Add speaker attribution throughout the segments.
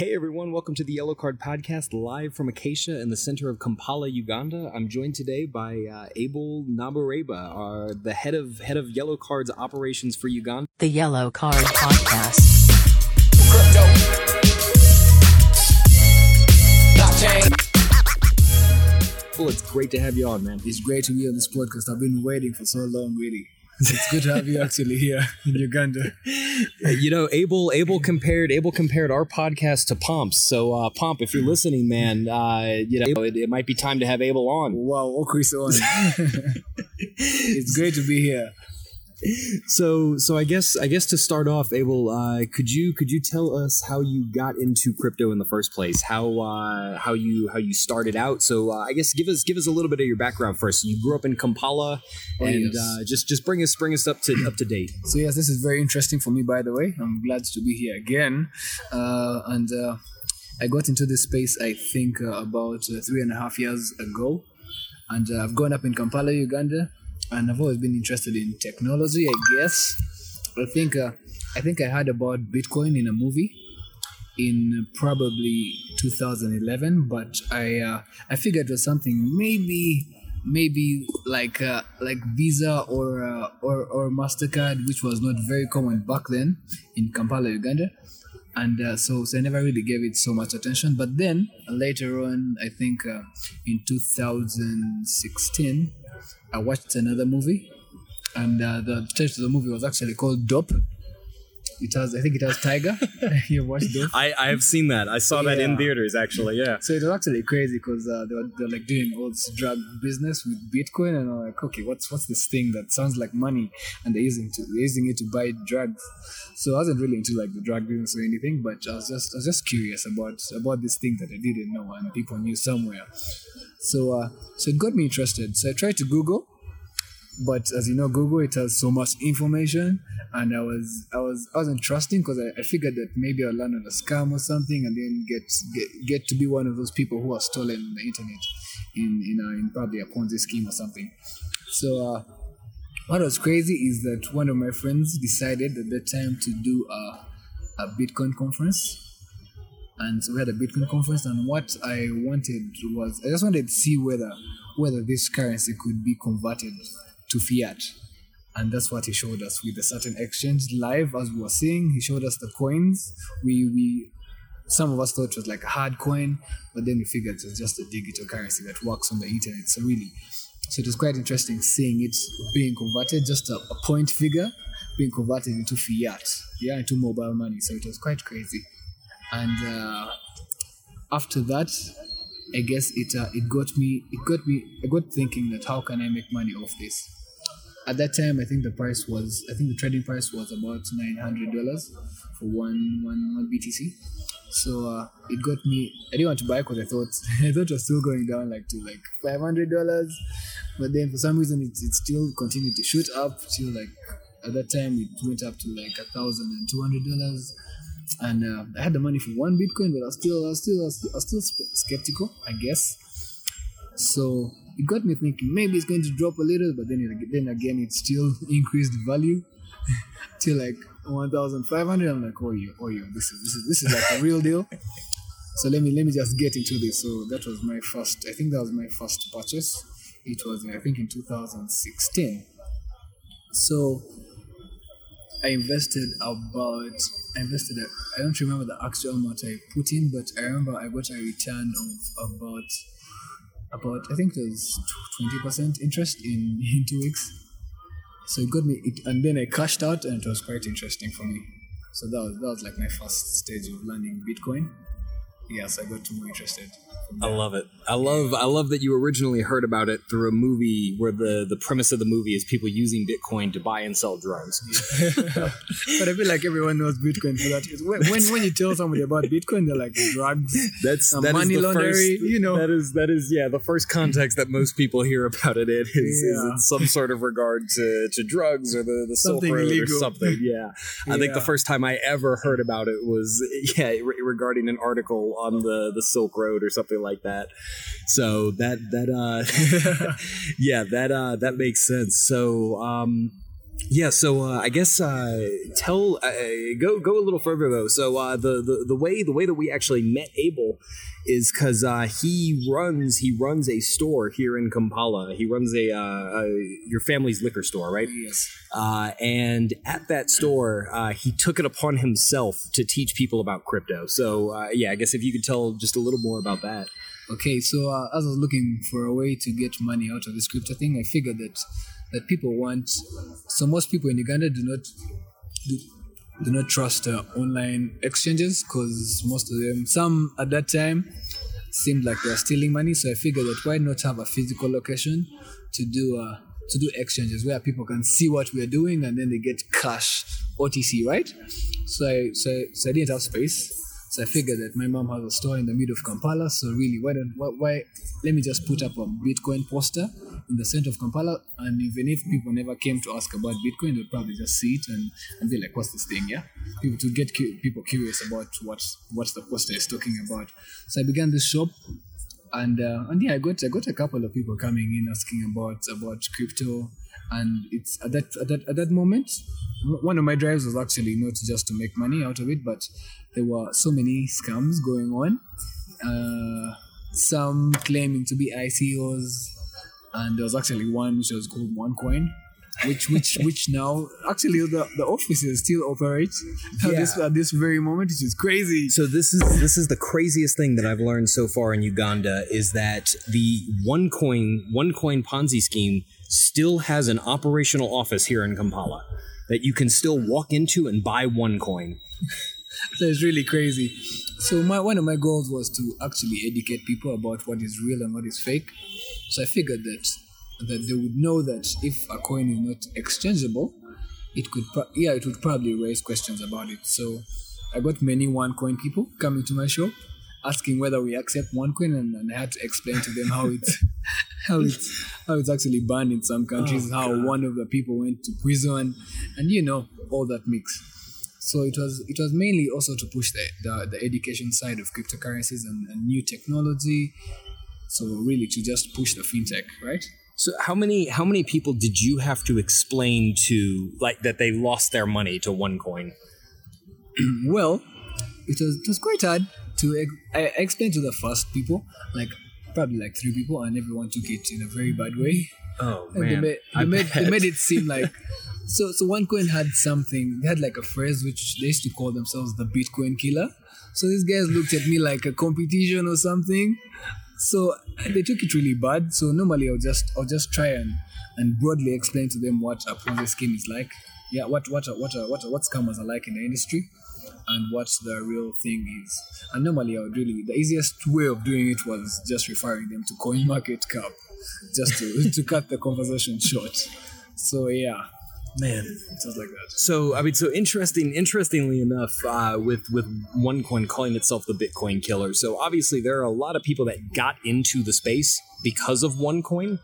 Speaker 1: Hey everyone, welcome to the Yellow Card Podcast live from Acacia in the center of Kampala, Uganda. I'm joined today by uh, Abel Namureba, our, the head of head of Yellow Card's operations for Uganda.
Speaker 2: The Yellow Card Podcast.
Speaker 1: Well, it's great to have you on, man.
Speaker 3: It's great to be on this podcast. I've been waiting for so long, really. It's good to have you actually here in Uganda.
Speaker 1: you know, Abel Abel compared Abel compared our podcast to Pomps. So, uh, Pomp, if you're listening, man, uh, you know it, it might be time to have Abel on.
Speaker 3: Wow, oh Chris on. it's great to be here.
Speaker 1: So so I guess I guess to start off, Abel, uh, could you could you tell us how you got into crypto in the first place? How uh, how you how you started out? So uh, I guess give us give us a little bit of your background first. You grew up in Kampala,
Speaker 3: Oh,
Speaker 1: and
Speaker 3: yes.
Speaker 1: uh, just just bring us bring us up to up to date.
Speaker 3: So yes, this is very interesting for me. By the way, I'm glad to be here again. Uh, and uh, I got into this space, I think, uh, about uh, three and a half years ago. And uh, I've grown up in Kampala, Uganda, and I've always been interested in technology. I guess. I think uh, I think I heard about Bitcoin in a movie in probably 2011, but I uh, I figured it was something maybe maybe like uh, like Visa or uh, or or Mastercard, which was not very common back then in Kampala, Uganda, and uh, so so I never really gave it so much attention. But then later on, I think uh, in 2016, I watched another movie, and uh, the title of the movie was actually called Dope. It has, I think it has Tiger. you watched Dope?
Speaker 1: I, I have seen that. I saw that in theaters actually. Yeah.
Speaker 3: So it was actually crazy because uh, they, were, they were like doing all this drug business with Bitcoin, and I'm like, okay, what's what's this thing that sounds like money, and they're using to they're using it to buy drugs. So I wasn't really into like the drug business or anything, but I was just I was just curious about about this thing that I didn't know and people knew somewhere. So uh, so it got me interested. So I tried to Google, but as you know, Google it has so much information, and I was I was I wasn't trusting because I, I figured that maybe I'll land on a scam or something, and then get get get to be one of those people who are stolen the internet in in, a, in probably a Ponzi scheme or something. So uh, what was crazy is that one of my friends decided at that time to do a a Bitcoin conference. And so we had a Bitcoin conference, and what I wanted was I just wanted to see whether whether this currency could be converted to fiat. And that's what he showed us with a certain exchange live as we were seeing. He showed us the coins. We we some of us thought it was like a hard coin, but then we figured it was just a digital currency that works on the internet. So really, so it was quite interesting seeing it being converted, just a, a point figure being converted into fiat, yeah, into mobile money. So it was quite crazy. And uh, after that, I guess it uh, it got me it got me I got thinking that how can I make money off this? At that time, I think the price was I think the trading price was about nine hundred dollars for one one one BTC. So uh, it got me. I didn't want to buy because I thought I thought it was still going down like to like five hundred dollars, but then for some reason it, it still continued to shoot up till like at that time it went up to like a thousand and uh, I had the money for one Bitcoin, but I was still, I was still, I was still, I was still skeptical, I guess. So it got me thinking maybe it's going to drop a little, but then it, then again it still increased value to like one thousand five hundred. I'm like, oh yo, oh yo, this is this is this is like a real deal. So let me let me just get into this. So that was my first. I think that was my first purchase. It was I think in 2016. So I invested about I invested I don't remember the actual amount I put in, but I remember I got a return of about about I think it was twenty percent interest in in two weeks. So it got me it, and then I cashed out and it was quite interesting for me. So that was that was like my first stage of learning Bitcoin. Yes, I got more interested.
Speaker 1: I love it. I love I love that you originally heard about it through a movie where the the premise of the movie is people using Bitcoin to buy and sell drugs.
Speaker 3: but I feel like everyone knows Bitcoin for that. When, when when you tell somebody about Bitcoin, they're like drugs.
Speaker 1: That's
Speaker 3: Uh,
Speaker 1: that
Speaker 3: money laundering, you know.
Speaker 1: That is that is yeah the first context that most people hear about it in is, is in some sort of regard to, to drugs or the the Silk
Speaker 3: Something
Speaker 1: Road or something. Yeah, I think the first time I ever heard about it was yeah re- regarding an article on the the Silk Road or something like that. So that that uh yeah that uh that makes sense. So um Yeah, so uh, I guess uh, tell uh, go go a little further though. So uh, the, the the way the way that we actually met Abel is because uh, he runs he runs a store here in Kampala. He runs a, uh, a your family's liquor store, right?
Speaker 3: Yes.
Speaker 1: Uh, and at that store, uh, he took it upon himself to teach people about crypto. So uh, yeah, I guess if you could tell just a little more about that.
Speaker 3: Okay, so uh, as I was looking for a way to get money out of this crypto thing, I figured that that people want. So most people in Uganda do not do, do not trust uh, online exchanges because most of them, some at that time, seemed like they are stealing money. So I figured that why not have a physical location to do uh, to do exchanges where people can see what we are doing and then they get cash OTC, right? So I so I, so I didn't have space. So I figured that my mom has a store in the middle of Kampala. So really, why don't why, why let me just put up a Bitcoin poster in the center of Kampala, and even if people never came to ask about Bitcoin, they'd probably just see it and, and be like, "What's this thing?" Yeah, people to get cu- people curious about what what the poster is talking about. So I began this shop, and uh, and yeah, I got I got a couple of people coming in asking about about crypto, and it's at that at that at that moment, one of my drives was actually not just to make money out of it, but there were so many scams going on. Uh, some claiming to be ICOs, and there was actually one which was called OneCoin, which which which now actually the, the offices still operate at this at this very moment, which is crazy.
Speaker 1: So this is this is the craziest thing that I've learned so far in Uganda is that the one coin one coin Ponzi scheme still has an operational office here in Kampala that you can still walk into and buy one coin.
Speaker 3: It's really crazy. So my one of my goals was to actually educate people about what is real and what is fake. So I figured that that they would know that if a coin is not exchangeable, it could pro- yeah it would probably raise questions about it. So I got many one coin people coming to my shop asking whether we accept one coin and, and I had to explain to them how it's how it's how it's actually banned in some countries, oh, how one of the people went to prison and you know all that mix. So it was it was mainly also to push the, the, the education side of cryptocurrencies and, and new technology. So really to just push the fintech, right?
Speaker 1: So how many how many people did you have to explain to like that they lost their money to one coin?
Speaker 3: Well, it was it was quite hard to ex- I explained to the first people, like probably like three people, and everyone took it in a very bad way.
Speaker 1: Oh
Speaker 3: And they made they made, they made it seem like so so OneCoin had something they had like a phrase which they used to call themselves the Bitcoin killer. So these guys looked at me like a competition or something. So they took it really bad. So normally I'll just I'll just try and and broadly explain to them what a Ponzi scheme is like. Yeah, what what what what what scammers are like in the industry, and what the real thing is. And normally I would really the easiest way of doing it was just referring them to CoinMarketCap, just to to cut the conversation short. So yeah,
Speaker 1: man.
Speaker 3: it was like that.
Speaker 1: So I mean, so interesting. Interestingly enough, uh, with with OneCoin calling itself the Bitcoin killer. So obviously, there are a lot of people that got into the space because of OneCoin,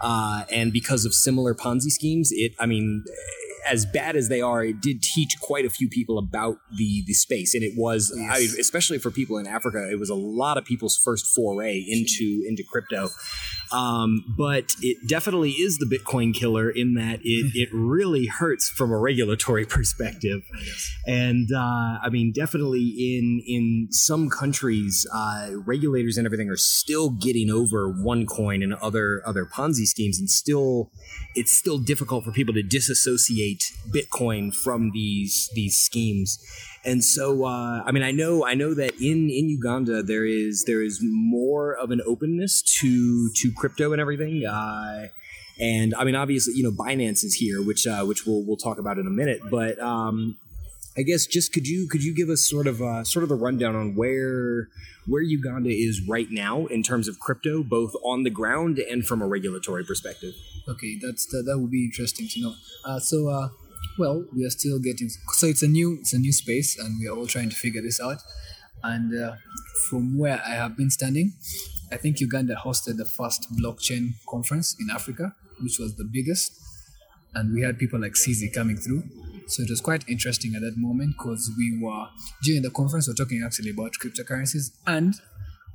Speaker 1: uh, and because of similar Ponzi schemes. It, I mean, as bad as they are, it did teach quite a few people about the the space, and it was, I,
Speaker 3: Yes.
Speaker 1: especially for people in Africa, it was a lot of people's first foray into into crypto. Um, but it definitely is the Bitcoin killer in that it, it really hurts from a regulatory perspective. And uh, I mean, definitely in in some countries, uh, regulators and everything are still getting over OneCoin and other other Ponzi schemes, and still it's still difficult for people to disassociate Bitcoin from these these schemes. And so, uh, I mean, I know, I know that in in Uganda there is there is more of an openness to to crypto and everything. Uh, and I mean, obviously, you know, Binance is here, which uh, which we'll we'll talk about in a minute. But um, I guess just could you could you give us sort of uh, sort of the rundown on where where Uganda is right now in terms of crypto, both on the ground and from a regulatory perspective?
Speaker 3: Okay, that's that, that would be interesting to know. Uh, so, uh, well, we are still getting so it's a new it's a new space, and we are all trying to figure this out. And uh, from where I have been standing, I think Uganda hosted the first blockchain conference in Africa, which was the biggest, and we had people like CZ coming through. So it was quite interesting at that moment because we were during the conference we are talking actually about cryptocurrencies, and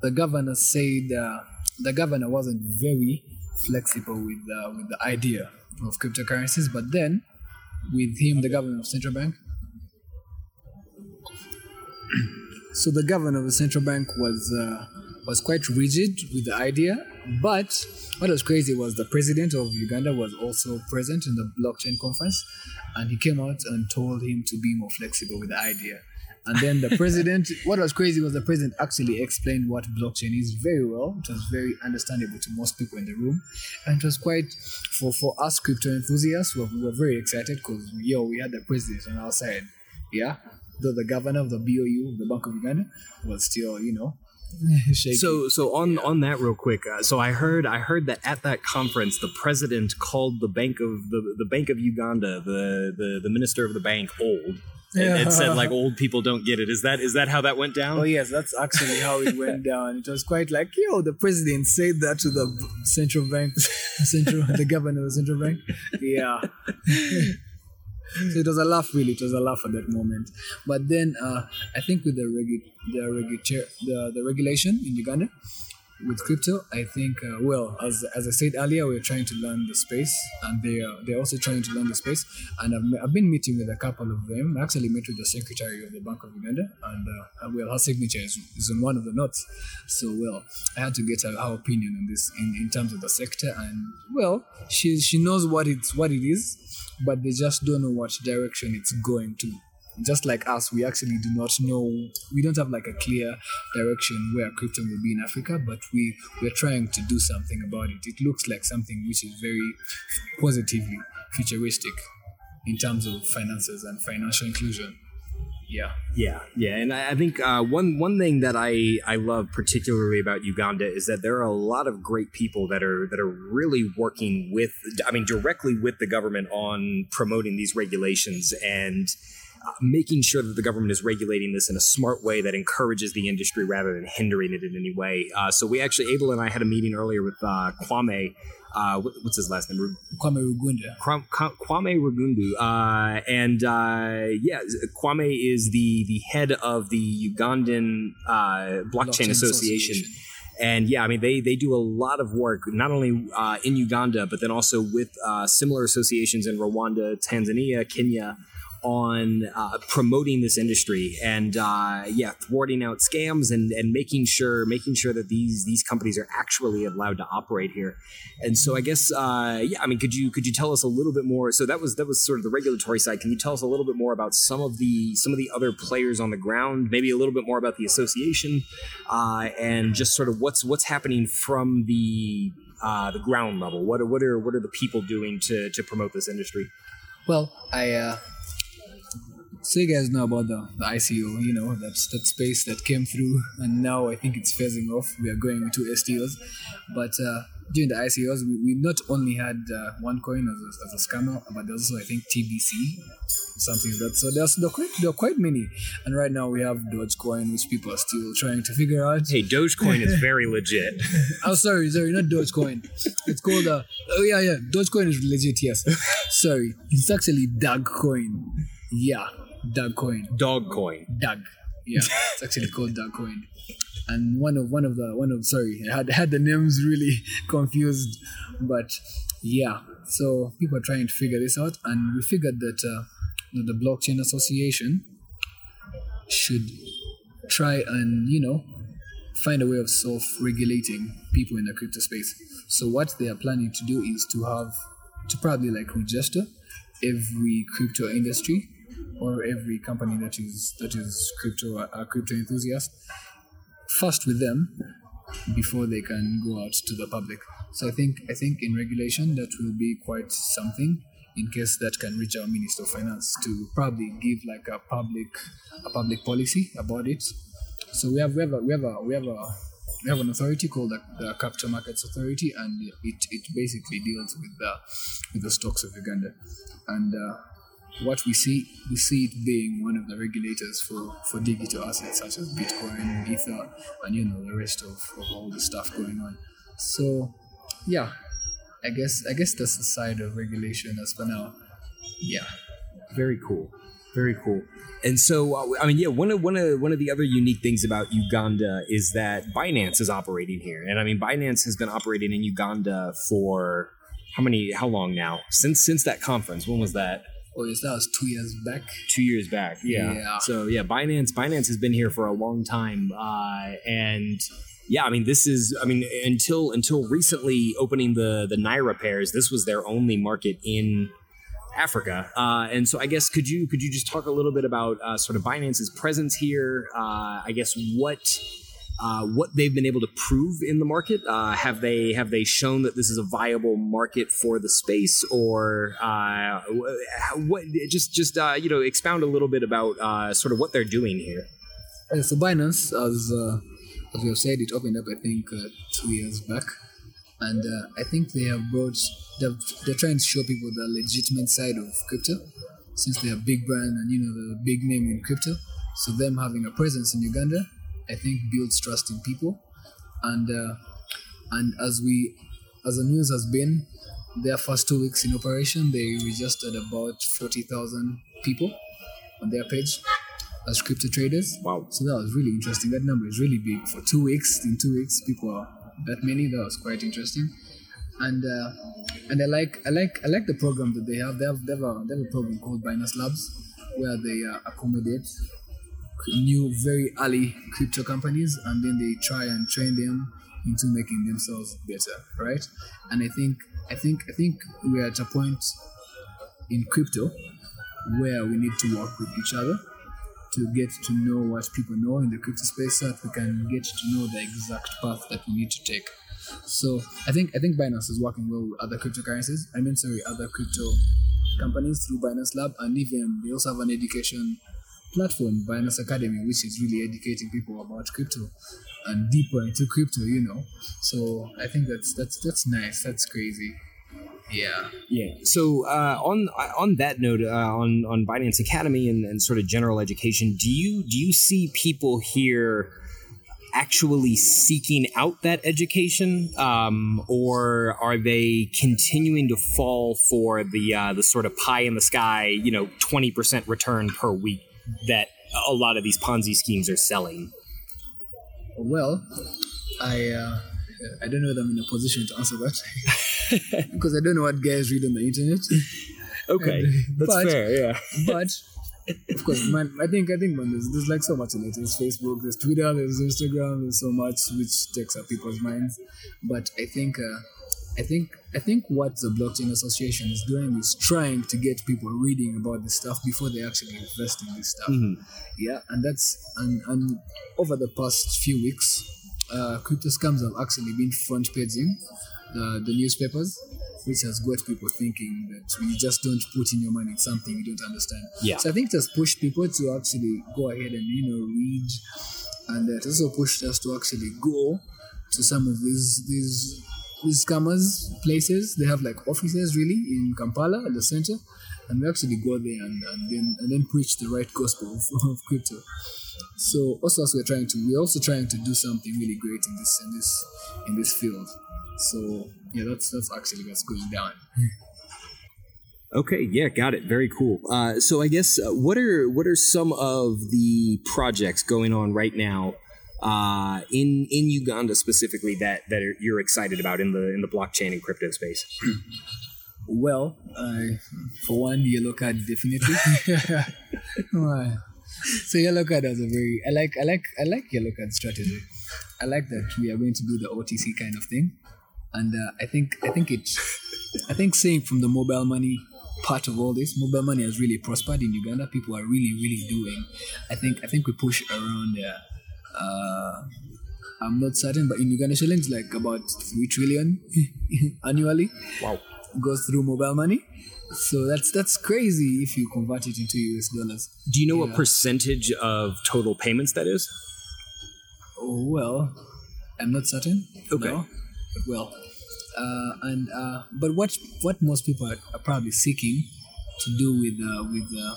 Speaker 3: the governor said uh, the governor wasn't very flexible with uh, with the idea of cryptocurrencies, but then with him, the governor of central bank. so the governor of the central bank was uh, was quite rigid with the idea, but what was crazy was the president of Uganda was also present in the blockchain conference, and he came out and told him to be more flexible with the idea. And then the president, what was crazy was the president actually explained what blockchain is very well. It was very understandable to most people in the room. And it was quite, for, for us crypto enthusiasts, we were, we were very excited because, yo, we had the president on our side. Yeah. Though the governor of the BOU, the Bank of Uganda, was still, you know, shaking.
Speaker 1: So so on on that real quick. Uh, so I heard I heard that at that conference the president called the Bank of the, the Bank of Uganda the, the the minister of the bank old. And it said like old people don't get it. Is that is that how that went down?
Speaker 3: Oh yes, that's actually how it went down. It was quite like, yo, the president said that to the central bank, central, the governor of the central bank. Yeah. so it was a laugh, really. It was a laugh at that moment. But then, uh, I think with the regu- the, regu- the the regulation in Uganda, with crypto, I think uh, well, as as I said earlier, we're trying to learn the space, and they are they're also trying to learn the space. And I've, I've been meeting with a couple of them. I actually met with the secretary of the Bank of Uganda, and uh, well, her signature is, is on one of the notes. So well, I had to get her, her opinion on this in, in terms of the sector, and well, she she knows what it's what it is, but they just don't know what direction it's going to just like us, we actually do not know. We don't have like a clear direction where crypto will be in Africa, but we we're trying to do something about it. It looks like something which is very positively futuristic in terms of finances and financial inclusion. Yeah.
Speaker 1: Yeah, yeah, and I, I think uh, one one thing that I I love particularly about Uganda is that there are a lot of great people that are that are really working with, I mean, directly with the government on promoting these regulations and making sure that the government is regulating this in a smart way that encourages the industry rather than hindering it in any way. Uh, so we actually, Abel and I had a meeting earlier with uh, Kwame. Uh, what- what's his last name?
Speaker 3: Kwame Rugunda.
Speaker 1: Kwame, Kwame Rugunda, uh, and uh, yeah, Kwame is the the head of the Ugandan uh, Blockchain,
Speaker 3: Blockchain
Speaker 1: Association.
Speaker 3: Association.
Speaker 1: And yeah, I mean they they do a lot of work not only uh, in Uganda but then also with uh, similar associations in Rwanda, Tanzania, Kenya on uh, promoting this industry and uh, yeah, thwarting out scams and, and making sure making sure that these these companies are actually allowed to operate here. And so I guess uh, yeah, I mean, could you could you tell us a little bit more? So that was that was sort of the regulatory side. Can you tell us a little bit more about some of the some of the other players on the ground? Maybe a little bit more about the association uh, and just sort of what's what's happening from the uh, the ground level. What are what are what are the people doing to to promote this industry?
Speaker 3: Well, I uh, so you guys know about the, the ICO, you know, that's that space that came through, and now I think it's phasing off. We are going into STOs, but uh, during the ICOs, we, we not only had uh, one coin as a, as a scammer, but there's also I think TBC, something like that. So there's there are quite there are quite many, and right now we have Dogecoin, which people are still trying to figure out.
Speaker 1: Hey, Dogecoin is very legit.
Speaker 3: Oh, sorry, sorry, not Dogecoin. It's called uh, oh yeah, yeah, Dogecoin is legit. Yes, sorry, it's actually Dogecoin. Yeah, Dogecoin.
Speaker 1: Dogcoin.
Speaker 3: Doug. Coin. Doug. Yeah, it's actually called Dogecoin. And one of one of the one of sorry, I had had the names really confused, but yeah. So people are trying to figure this out, and we figured that uh, that the blockchain association should try and you know find a way of self-regulating people in the crypto space. So what they are planning to do is to have to probably like register every crypto industry or every company that is that is crypto a crypto enthusiast first with them before they can go out to the public. So I think I think in regulation that will be quite something in case that can reach our Minister of Finance to probably give like a public a public policy about it. So we have we have a, we have a, we have a we have an authority called the, the Capital Markets Authority, and it, it basically deals with the with the stocks of Uganda. And uh, what we see we see it being one of the regulators for, for digital assets such as Bitcoin, and Ether, and you know the rest of, of all the stuff going on. So yeah, I guess I guess that's the side of regulation as for now. Yeah.
Speaker 1: Very cool. Very cool. And so, uh, I mean, yeah, one of one of one of the other unique things about Uganda is that Binance is operating here, and I mean, Binance has been operating in Uganda for how many, how long now? Since since that conference, when was that?
Speaker 3: Oh yes, that was two years back.
Speaker 1: two years back. Yeah.
Speaker 3: Yeah.
Speaker 1: So yeah, Binance Binance has been here for a long time, uh, and yeah, I mean this is I mean until until recently opening the the Naira pairs, this was their only market in Africa, uh, and so I guess could you could you just talk a little bit about uh, sort of Binance's presence here? Uh, I guess what. Uh, what they've been able to prove in the market? Uh, have they have they shown that this is a viable market for the space, or uh, what? Just just uh, you know, expound a little bit about uh, sort of what they're doing here.
Speaker 3: So Binance, as as have said, it opened up I think two years back, and I think they have brought they're, they're trying to show people the legitimate side of crypto, since they're a big brand and you know the big name in crypto. So them having a presence in Uganda, I think builds trust in people, and uh, and as we as the news has been, their first two weeks in operation, they registered about forty thousand people on their page as crypto traders.
Speaker 1: Wow.
Speaker 3: So that was really interesting. That number is really big for two weeks. In two weeks, people are that many. That was quite interesting. And uh, and I like I like I like the program that they have. They have they have a, they have a program called Binance Labs where they uh, accommodate new very early crypto companies and then they try and train them into making themselves better, right? And I think I think I think we're at a point in crypto where we need to work with each other to get to know what people know in the crypto space so that we can get to know the exact path that we need to take. So I think I think Binance is working well with other cryptocurrencies. I mean sorry, other crypto companies through Binance Lab and even they also have an education platform, Binance Academy, which is really educating people about crypto and deeper into crypto, you know. So I think that's that's that's nice. That's crazy. Yeah.
Speaker 1: Yeah. So uh, on on that note, uh, on on Binance Academy and, and sort of general education, do you do you see people here actually seeking out that education, um, or are they continuing to fall for the uh, the sort of pie in the sky, you know, twenty percent return per week that a lot of these Ponzi schemes are selling?
Speaker 3: Well, I uh, I don't know that I'm in a position to answer that because I don't know what guys read on the internet.
Speaker 1: Okay, that's
Speaker 3: But-
Speaker 1: fair. Yeah.
Speaker 3: but of course, man, I think I think man, there's, there's like so much in it. There's Facebook, there's Twitter, there's Instagram, there's so much which takes up people's minds. But I think uh, I think I think what the blockchain association is doing is trying to get people reading about this stuff before they actually invest in this stuff. Yeah, and that's and, and over the past few weeks, uh, crypto scams have actually been front paging the, the newspapers, which has got people thinking that you just don't put in your money in something you don't understand.
Speaker 1: Yeah.
Speaker 3: So I think it has pushed people to actually go ahead and you know read, and it also pushed us to actually go to some of these these scammers places. They have like offices really in Kampala at the center, and we actually go there and, and then and then preach the right gospel of, of crypto. So also as we're trying to we're also trying to do something really great in this in this in this field. So yeah, that's that's actually what's going down.
Speaker 1: Okay, yeah, got it. Very cool. Uh, so I guess uh, what are what are some of the projects going on right now uh, in in Uganda specifically that that are, you're excited about in the in the blockchain and crypto space?
Speaker 3: Well, I for one yellow card definitely. So yellow card has a very I like I like I like yellow card strategy. I like that we are going to do the OTC kind of thing, and uh, I think I think it I think seeing from the mobile money part of all this, mobile money has really prospered in Uganda. People are really really doing. I think I think we push around. Uh, uh, I'm not certain, but in Uganda shillings, like about three trillion annually
Speaker 1: Wow.
Speaker 3: goes through mobile money. So that's that's crazy if you convert it into US dollars.
Speaker 1: Do you know what percentage of total payments that is?
Speaker 3: Oh, well, I'm not certain.
Speaker 1: Okay.
Speaker 3: No, but well, uh, and uh, but what what most people are, are probably seeking to do with uh, with uh,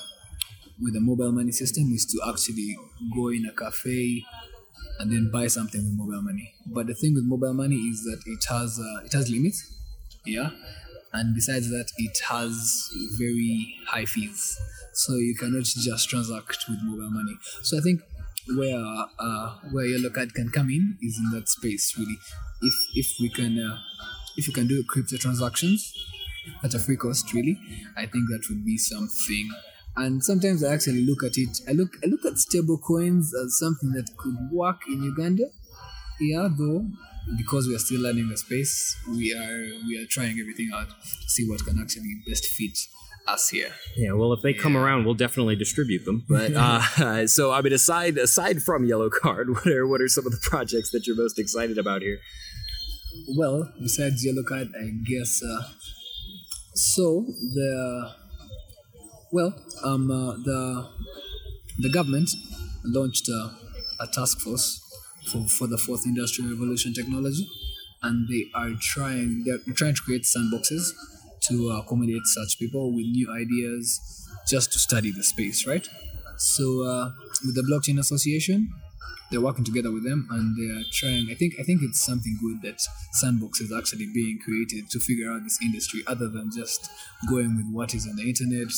Speaker 3: with a mobile money system is to actually go in a cafe and then buy something with mobile money. But the thing with mobile money is that it has uh, it has limits, yeah, and besides that, it has very high fees. So you cannot just transact with mobile money. So I think where uh, where yellow card can come in is in that space really. If if we can uh, if you can do crypto transactions at a free cost. Really, I think that would be something. And sometimes I actually look at it. I look I look at stable coins as something that could work in Uganda. Yeah, though because we are still learning the space, we are we are trying everything out to see what can actually best fit us here.
Speaker 1: Yeah, well, if they come around, we'll definitely distribute them. But uh, so, I mean, aside aside from Yellow Card, what are what are some of the projects that you're most excited about here?
Speaker 3: Well, besides yellow card, I guess. Uh, so the well, um, uh, the the government launched uh, a task force for, for the fourth industrial revolution technology, and they are trying they're trying to create sandboxes to accommodate such people with new ideas, just to study the space, right? So uh, with the blockchain association, they're working together with them and they are trying i think i think it's something good that sandbox is actually being created to figure out this industry other than just going with what is on the internet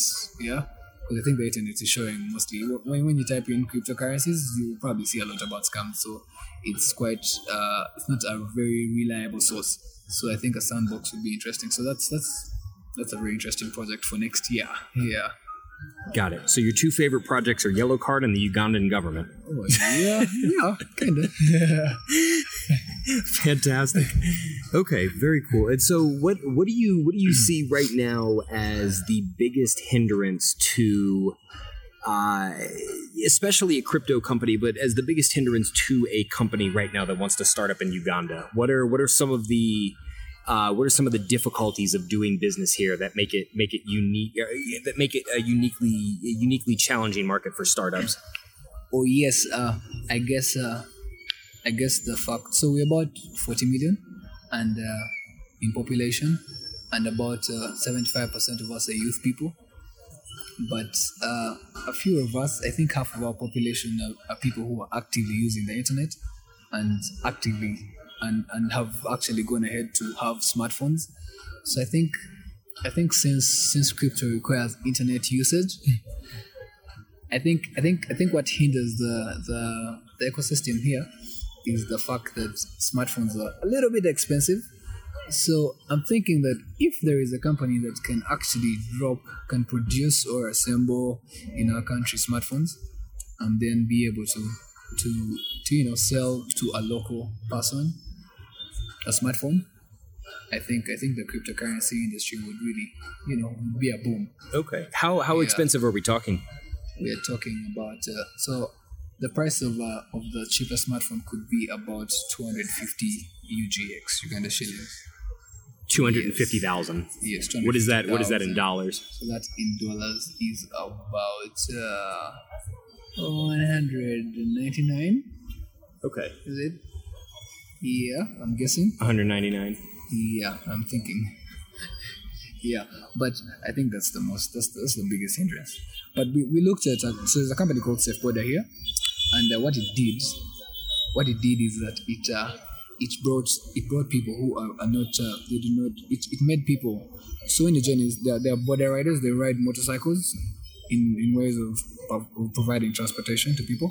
Speaker 3: yeah? Because i think the internet is showing mostly when, when you type in cryptocurrencies you probably see a lot about scams so it's quite uh, it's not a very reliable source. So i think a sandbox would be interesting. So that's that's that's a very interesting project for next year yeah
Speaker 1: Got it. So your two favorite projects are Yellow Card and the Ugandan government.
Speaker 3: oh, yeah yeah kind of Yeah.
Speaker 1: Fantastic. Okay, very cool. And so, what what do you what do you see right now as the biggest hindrance to, uh, especially a crypto company, but as the biggest hindrance to a company right now that wants to start up in Uganda? What are what are some of the uh, what are some of the difficulties of doing business here that make it make it unique uh, that make it a uniquely uniquely challenging market for startups?
Speaker 3: Oh yes, uh, I guess uh, I guess the fact. So we're about forty million, and uh, in population, and about seventy-five percent of us are youth people. But uh, a few of us, I think half of our population are, are people who are actively using the internet and actively and, and have actually gone ahead to have smartphones. So I think I think since since crypto requires internet usage, I think I think I think what hinders the the, the ecosystem here is the fact that smartphones are a little bit expensive. So I'm thinking that if there is a company that can actually drop, can produce or assemble in our country smartphones, and then be able to to to you know sell to a local person a smartphone, I think I think the cryptocurrency industry would really you know be a boom.
Speaker 1: Okay. How how
Speaker 3: Yeah.
Speaker 1: expensive are we talking?
Speaker 3: we are talking about uh, so the price of uh, of the cheapest smartphone could be about 250 UGX Uganda shillings.
Speaker 1: Two hundred and fifty thousand.
Speaker 3: Yes,
Speaker 1: What is that? What is that in dollars?
Speaker 3: So that in dollars is about uh, 199.
Speaker 1: Okay.
Speaker 3: Is it? Yeah, I'm guessing.
Speaker 1: One hundred ninety nine.
Speaker 3: Yeah, I'm thinking. yeah, but I think that's the most that's, that's the biggest hindrance. But we, we looked at uh, so there's a company called SafeBoda here, and uh, what it did, what it did is that it uh, it brought it brought people who are, are not uh, they do not it, it made people so in the journeys they are, they are boda riders they ride motorcycles in, in ways of, of, of providing transportation to people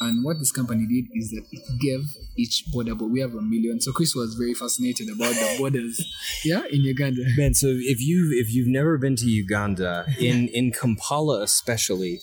Speaker 3: and what this company did is that it gave each boda but we have a million. So chris was very fascinated about the bodas. Yeah in uganda.
Speaker 1: Man, so if you if you've never been to Uganda, in in Kampala especially,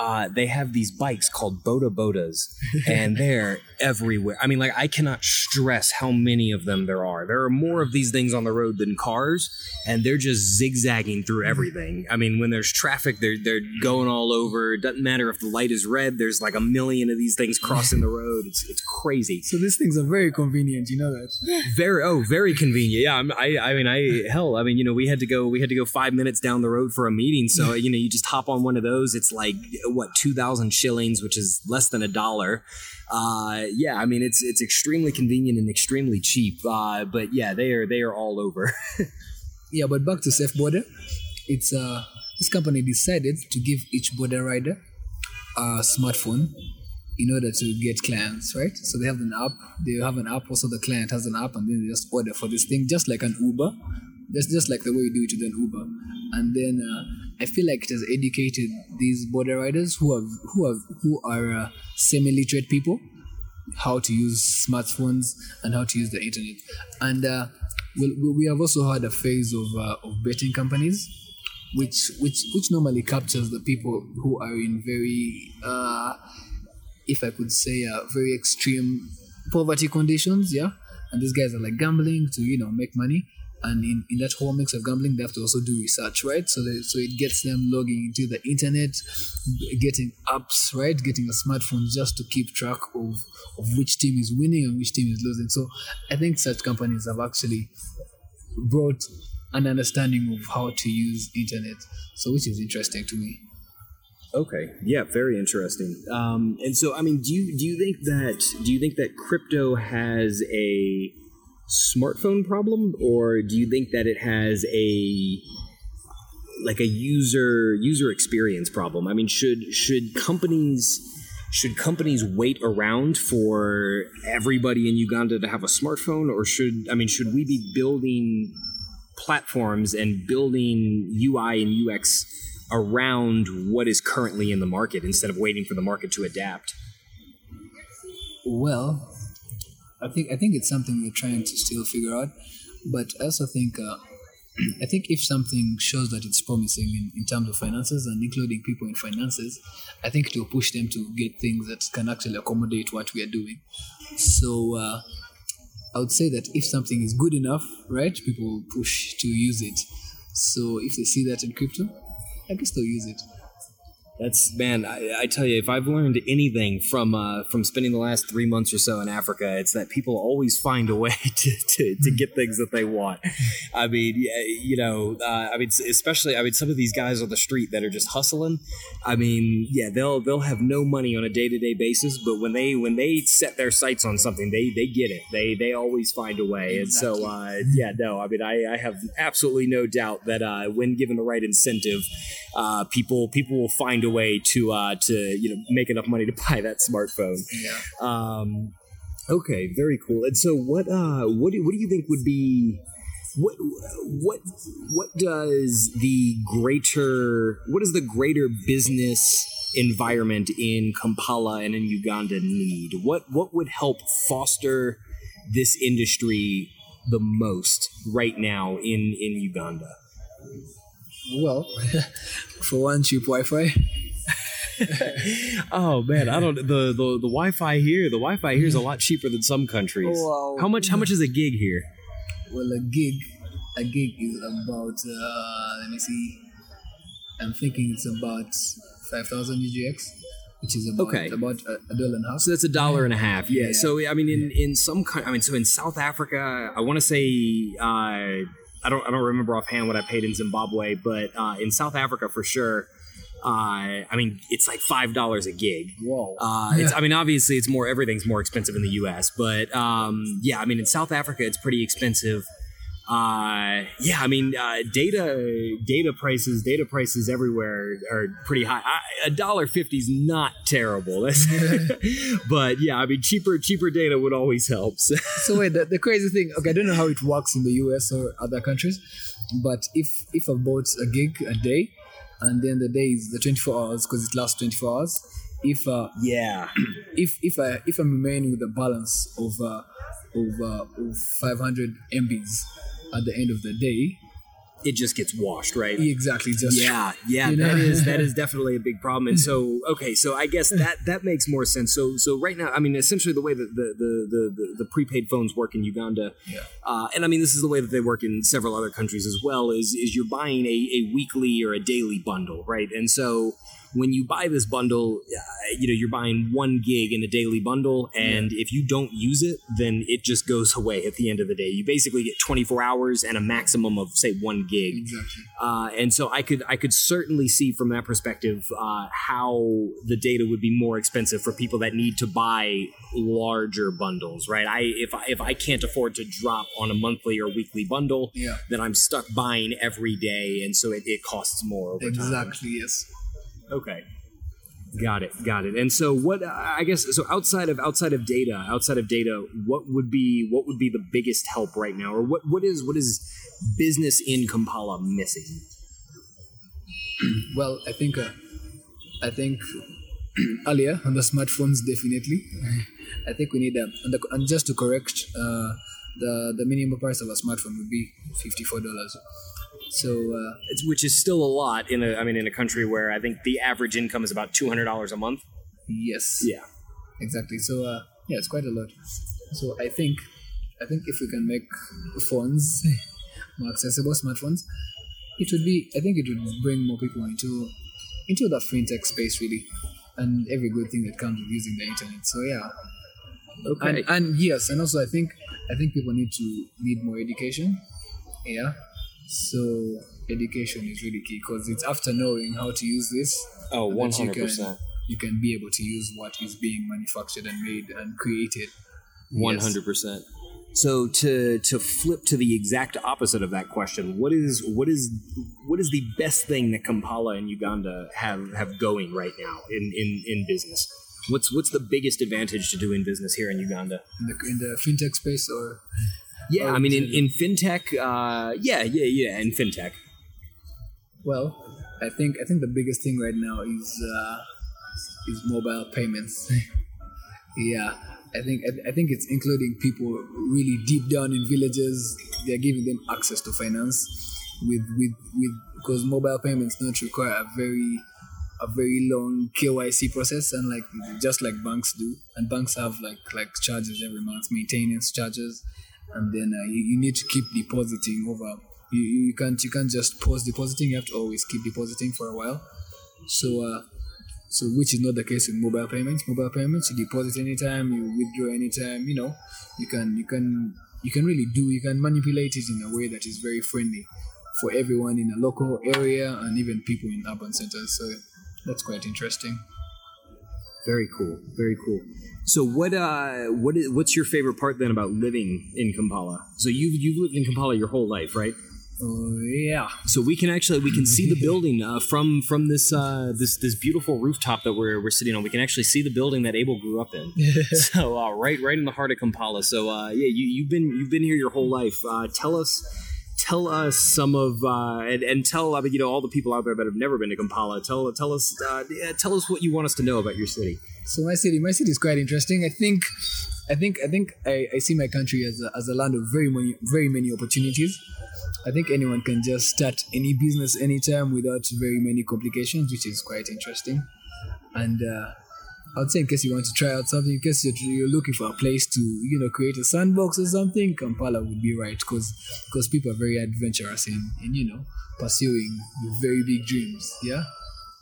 Speaker 1: uh, they have these bikes called boda bodas, and they're everywhere. I mean, like I cannot stress how many of them there are. There are more of these things on the road than cars, and they're just zigzagging through everything. I mean, when there's traffic, they're they're going all over. It doesn't matter if the light is red. There's like a million of these things crossing the road. It's it's crazy.
Speaker 3: so these things are very convenient you know that
Speaker 1: Very oh, very convenient. Yeah, I'm, I I mean I hell, I mean you know we had to go we had to go five minutes down the road for a meeting. So you know you just hop on one of those. It's like what two thousand shillings, which is less than a dollar. Uh, yeah, I mean it's it's extremely convenient and extremely cheap. Uh, but yeah, they are they are all over.
Speaker 3: yeah but back to SafeBoda it's uh this company decided to give each boda rider a smartphone in order to get clients right so they have an app they have an app also the client has an app and then they just order for this thing just like an uber That's just like the way you do it with an uber and then uh, i feel like it has educated these boda riders who have who have who are uh, semi-literate people how to use smartphones and how to use the internet. And uh, we- we have also had a phase of uh, of betting companies, which which which normally captures the people who are in very, uh, if I could say, uh, very extreme poverty conditions. Yeah, and these guys are like gambling to you know make money. And in, in that whole mix of gambling, they have to also do research, right? So they, so it gets them logging into the internet, getting apps, right? Getting a smartphone just to keep track of, of which team is winning and which team is losing. So I think such companies have actually brought an understanding of how to use internet. So which is interesting to me.
Speaker 1: Okay. Yeah, very interesting. Um, and so, I mean, do you do you think that do you think that crypto has a smartphone problem, or do you think that it has a like a user user experience problem? I mean, should should companies should companies wait around for everybody in Uganda to have a smartphone, or should I mean, should we be building platforms and building UI and UX around what is currently in the market instead of waiting for the market to adapt?
Speaker 3: Well, I think I think it's something we're trying to still figure out, but I also think uh, I think if something shows that it's promising in, in terms of finances and including people in finances, I think it will push them to get things that can actually accommodate what we are doing. So uh, I would say that if something is good enough, right, people will push to use it. So if they see that in crypto, I guess they'll use it.
Speaker 1: That's man, I, I tell you, if I've learned anything from uh, from spending the last three months or so in Africa, it's that people always find a way to, to, to get things that they want. I mean, yeah, you know, uh, I mean, especially, I mean, some of these guys on the street that are just hustling. I mean, yeah, they'll they'll have no money on a day to day basis, but when they when they set their sights on something, they they get it. They they always find a way, and so uh, yeah, no, I mean, I, I have absolutely no doubt that uh, when given the right incentive, uh, people people will find a way to uh, to you know make enough money to buy that smartphone.
Speaker 3: Yeah.
Speaker 1: Um, okay, very cool. And so, what uh, what do, what do you think would be what what what does the greater what does the greater business environment in Kampala and in Uganda need? What what would help foster this industry the most right now in in Uganda?
Speaker 3: Well, for one, cheap Wi-Fi.
Speaker 1: oh man, I don't the, the the Wi-Fi here. The Wi-Fi here is a lot cheaper than some countries.
Speaker 3: Wow.
Speaker 1: How much? How much is a gig here?
Speaker 3: Well, a gig, a gig is about. Uh, let me see. I'm thinking it's about five thousand UGX, which is about
Speaker 1: Okay.
Speaker 3: about a, dollar and a half.
Speaker 1: So that's a dollar and a half. Yeah.
Speaker 3: Yeah.
Speaker 1: So I mean, in in some, I mean, so in South Africa, I want to say, uh, I don't, I don't remember offhand what I paid in Zimbabwe, but uh, in South Africa for sure. Uh, I mean, it's like five dollars a gig.
Speaker 3: Whoa.
Speaker 1: Uh, it's, I mean, obviously, it's more. Everything's more expensive in the U.S., but um, yeah, I mean, in South Africa, it's pretty expensive. Uh, yeah, I mean, uh, data data prices data prices everywhere are pretty high. A dollar fifty is not terrible, but yeah, I mean, cheaper cheaper data would always help. So,
Speaker 3: so wait, the, the crazy thing. Okay, I don't know how it works in the US or other countries, but if if I bought a gig a day, and then the day is the 24 hours because it lasts 24 hours. If uh,
Speaker 1: yeah,
Speaker 3: if if I if I'm remaining with a balance of uh, of, uh, of 500 MBs at the end of the day,
Speaker 1: it just gets washed, right?
Speaker 3: exactly just
Speaker 1: yeah yeah
Speaker 3: You know?
Speaker 1: that is that is definitely a big problem and so okay so i guess that that makes more sense so so right now i mean essentially the way that the the the, the, the prepaid phones work in uganda
Speaker 3: Yeah.
Speaker 1: uh, and i mean this is the way that they work in several other countries as well is is you're buying a, a weekly or a daily bundle right and so when you buy this bundle, uh, you know, you're buying one gig in a daily bundle, and if you don't use it, then it just goes away at the end of the day. You basically get 24 hours and a maximum of say one gig.
Speaker 3: exactly.
Speaker 1: Uh, and so I could I could certainly see from that perspective uh, how the data would be more expensive for people that need to buy larger bundles, right? I if I, if I can't afford to drop on a monthly or weekly bundle,
Speaker 3: Yeah.
Speaker 1: then I'm stuck buying every day, and so it, it costs more over time.
Speaker 3: Exactly. Yes.
Speaker 1: Okay. Got it. Got it. And so what I guess so outside of outside of data, outside of data, what would be what would be the biggest help right now or what what is what is business in Kampala missing?
Speaker 3: Well, I think uh, I think earlier on the smartphones definitely. I think we need them. and, the, and just to correct uh, the the minimum price of a smartphone would be fifty four dollars. So uh,
Speaker 1: It's, which is still a lot in a. I mean, in a country where I think the average income is about two hundred dollars a month.
Speaker 3: yes,
Speaker 1: Yeah.
Speaker 3: exactly. So uh, yeah, it's quite a lot. So I think I think if we can make phones more accessible, smartphones, it would be. I think it would bring more people into into the fintech space really, and every good thing that comes with using the internet. So yeah,
Speaker 1: Okay.
Speaker 3: and, and yes, and also I think I think people need to need more education. Yeah, so education is really key because it's after knowing how to use this
Speaker 1: oh,
Speaker 3: that you
Speaker 1: hundred
Speaker 3: can-
Speaker 1: percent.
Speaker 3: You can be able to use what is being manufactured and made and created.
Speaker 1: One hundred percent. So to to flip to the exact opposite of that question, what is what is what is the best thing that Kampala and Uganda have have going right now in in, in business? What's what's the biggest advantage to doing business here in Uganda?
Speaker 3: in the, in the fintech space or
Speaker 1: Yeah,
Speaker 3: Oh,
Speaker 1: I mean in, in fintech, uh, yeah, yeah, yeah, in fintech.
Speaker 3: well i think i think the biggest thing right now is uh is mobile payments. Yeah i think I, I think it's including people really deep down in villages. They're giving them access to finance with with with because mobile payments don't require a very a very long KYC process and like just like banks do. And banks have like like charges every month maintenance charges and then uh, you, you need to keep depositing over you, you can't you can't just pause depositing you have to always keep depositing for a while. So uh so which is not the case with mobile payments. Mobile payments you deposit anytime you withdraw anytime you know you can you can you can really do you can manipulate it in a way that is very friendly for everyone in a local area and even people in urban centers. So that's quite interesting
Speaker 1: Very cool, very cool. So what uh what is what's your favorite part then about living in Kampala? So you've you've lived in Kampala your whole life, right?
Speaker 3: oh yeah
Speaker 1: So we can actually we can see the building uh, from from this uh, this this beautiful rooftop that we're, we're sitting on. We can actually see the building that Abel grew up in. so uh, right right in the heart of Kampala. So uh, yeah, you you've been you've been here your whole life. Uh, tell us tell us some of uh, and, and tell you know all the people out there that have never been to Kampala. Tell tell us uh, tell us what you want us to know about your city.
Speaker 3: So my city, my city is quite interesting. I think, I think, I think I, I see my country as a, as a land of very many, very many opportunities. I think anyone can just start any business anytime without very many complications, which is quite interesting. And uh, I would say, in case you want to try out something, in case you're, you're looking for a place to, you know, create a sandbox or something, Kampala would be right because because people are very adventurous in, in you know pursuing very big dreams. Yeah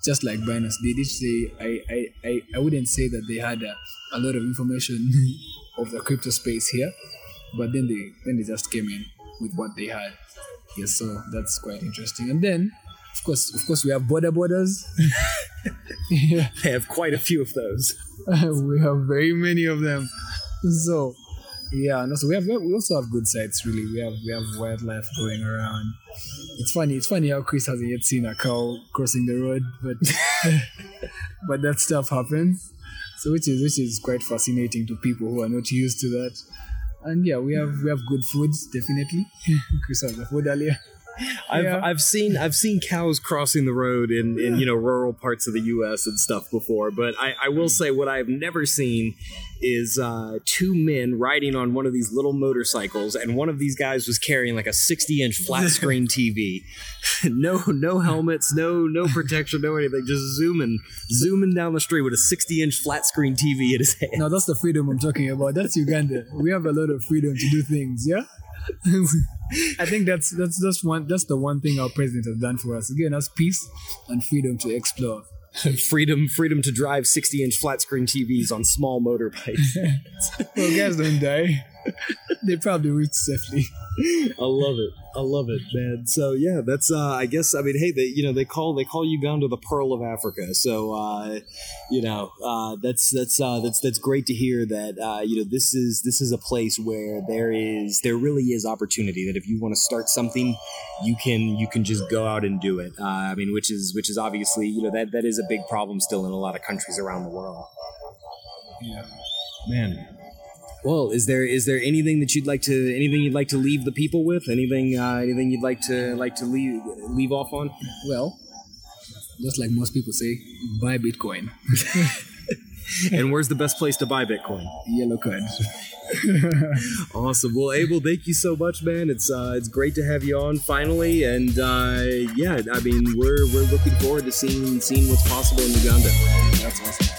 Speaker 3: just like Binance they did. They, I, I, I, I wouldn't say that they had a, a lot of information of the crypto space here, but then they then they just came in with what they had. Yes, so that's quite interesting. And then, of course, of course, we have boda bodas. yeah,
Speaker 1: They have quite a few of those.
Speaker 3: we have very many of them. So, yeah, and also we have we also have good sites. Really, we have we have wildlife going around. It's funny. It's funny how Chris hasn't yet seen a cow crossing the road, but but that stuff happens. So which is which is quite fascinating to people who are not used to that. And yeah, we have we have good foods definitely. Chris has the food earlier.
Speaker 1: I've
Speaker 3: Yeah.
Speaker 1: I've seen I've seen cows crossing the road in, in you know rural parts of the U.S. and stuff before, but I, I will say what I've never seen is uh, two men riding on one of these little motorcycles, and one of these guys was carrying like a 60 inch flat screen TV, no no helmets, no no protection, no anything, just zooming zooming down the street with a 60 inch flat screen TV in his hand.
Speaker 3: Now that's the freedom I'm talking about. That's Uganda. We have a lot of freedom to do things. Yeah. I think that's that's just one that's the one thing our president has done for us. Given us peace and freedom to explore.
Speaker 1: freedom freedom to drive 60 inch flat screen TVs on small motorbikes.
Speaker 3: Well, guys don't die. they probably reach safely.
Speaker 1: I love it. I love it, man. So yeah, that's uh I guess I mean hey they you know they call they call Uganda the pearl of Africa. So uh you know, uh that's that's uh that's that's great to hear that uh you know this is this is a place where there is there really is opportunity that if you want to start something you can you can just go out and do it. Uh, I mean which is which is obviously, you know, that that is a big problem still in a lot of countries around the world.
Speaker 3: Yeah.
Speaker 1: Man. Well, is there is there anything that you'd like to anything you'd like to leave the people with? Anything uh, anything you'd like to like to leave leave off on?
Speaker 3: Well, just like most people say, buy Bitcoin.
Speaker 1: and where's the best place to buy Bitcoin?
Speaker 3: Yellow card.
Speaker 1: awesome. Well, Abel, thank you so much, man. It's uh, it's great to have you on finally, and uh, yeah, I mean, we're we're looking forward to seeing seeing what's possible in Uganda.
Speaker 3: That's awesome.